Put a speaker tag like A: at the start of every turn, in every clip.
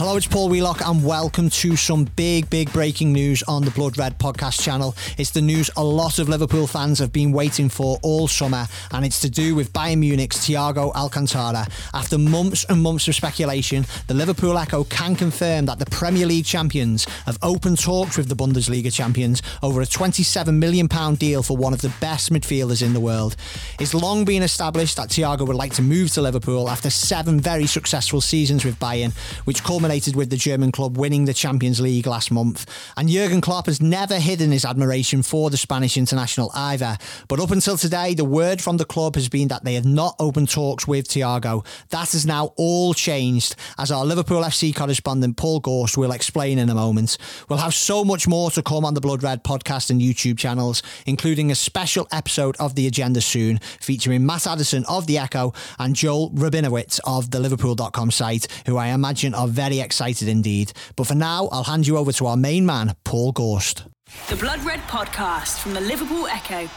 A: Hello, it's Paul Wheelock, and welcome to some big, big breaking news on the Blood Red podcast channel. It's the news a lot of Liverpool fans have been waiting for all summer, and it's to do with Bayern Munich's Thiago Alcantara. After months and months of speculation, the Liverpool Echo can confirm that the Premier League champions have opened talks with the Bundesliga champions over a £27 million deal for one of the best midfielders in the world. It's long been established that Thiago would like to move to Liverpool after seven very successful seasons with Bayern, which culminated with the German club winning the Champions League last month. And Jurgen Klopp has never hidden his admiration for the Spanish international either. But up until today, the word from the club has been that they have not opened talks with Thiago. That has now all changed, as our Liverpool FC correspondent Paul Gorst will explain in a moment. We'll have so much more to come on the Blood Red podcast and YouTube channels, including a special episode of The Agenda soon, featuring Matt Addison of The Echo and Joel Rabinowitz of the Liverpool.com site, who I imagine are very excited indeed. But for now, I'll hand you over to our main man, Paul Gorst.
B: The Blood Red Podcast from the Liverpool Echo.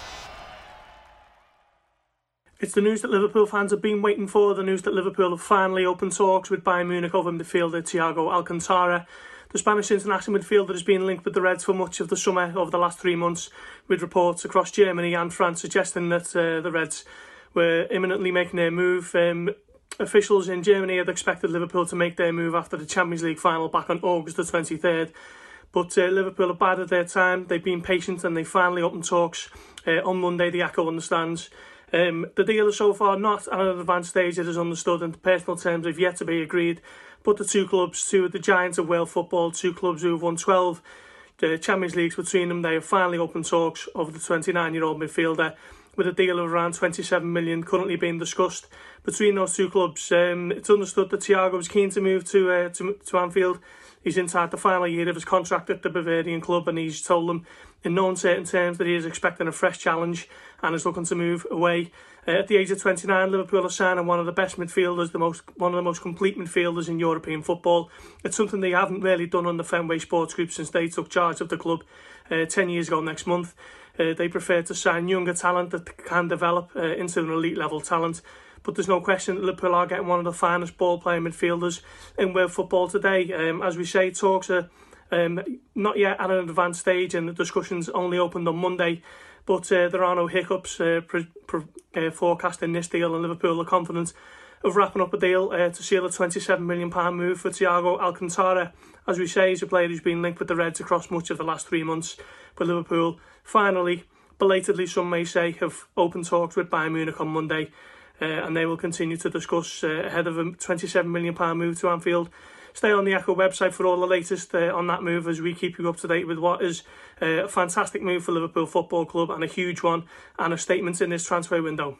C: It's the news that Liverpool fans have been waiting for, the news that Liverpool have finally opened talks with Bayern Munich over midfielder Thiago Alcantara. The Spanish international midfielder has been linked with the Reds for much of the summer over the last three months, with reports across Germany and France suggesting that uh, the Reds were imminently making their move. Um, officials in Germany had expected Liverpool to make their move after the Champions League final back on August the 23rd. But uh, Liverpool have bided their time, they've been patient and they finally opened talks uh, on Monday, the Echo understands. Um, the deal is so far not at an advanced stage, it is understood, and personal terms have yet to be agreed. But the two clubs, two of the giants of world football, two clubs who have won 12 the Champions Leagues between them, they have finally opened talks over the 29 year old midfielder with a deal of around 27 million currently being discussed between those two clubs. Um, it's understood that Thiago was keen to move to, uh, to to Anfield. He's inside the final year of his contract at the Bavarian club, and he's told them in no uncertain terms that he is expecting a fresh challenge and is looking to move away. Uh, at the age of 29, Liverpool are signing one of the best midfielders, the most one of the most complete midfielders in European football. It's something they haven't really done on the Fenway Sports Group since they took charge of the club uh, 10 years ago next month. Uh, they prefer to sign younger talent that can develop uh, into an elite level talent. But there's no question that Liverpool are getting one of the finest ball playing midfielders in world football today. Um, as we say, talks are um, not yet at an advanced stage, and the discussions only opened on Monday. But uh, there are no hiccups uh, pre- pre- uh, forecasting this deal, and Liverpool are confident of wrapping up a deal uh, to seal a £27 million move for Thiago Alcantara. As we say, he's a player who's been linked with the Reds across much of the last three months. But Liverpool finally, belatedly some may say, have opened talks with Bayern Munich on Monday. Uh, and they will continue to discuss uh, ahead of a £27 million move to Anfield. Stay on the Echo website for all the latest uh, on that move as we keep you up to date with what is uh, a fantastic move for Liverpool Football Club and a huge one and a statement in this transfer window.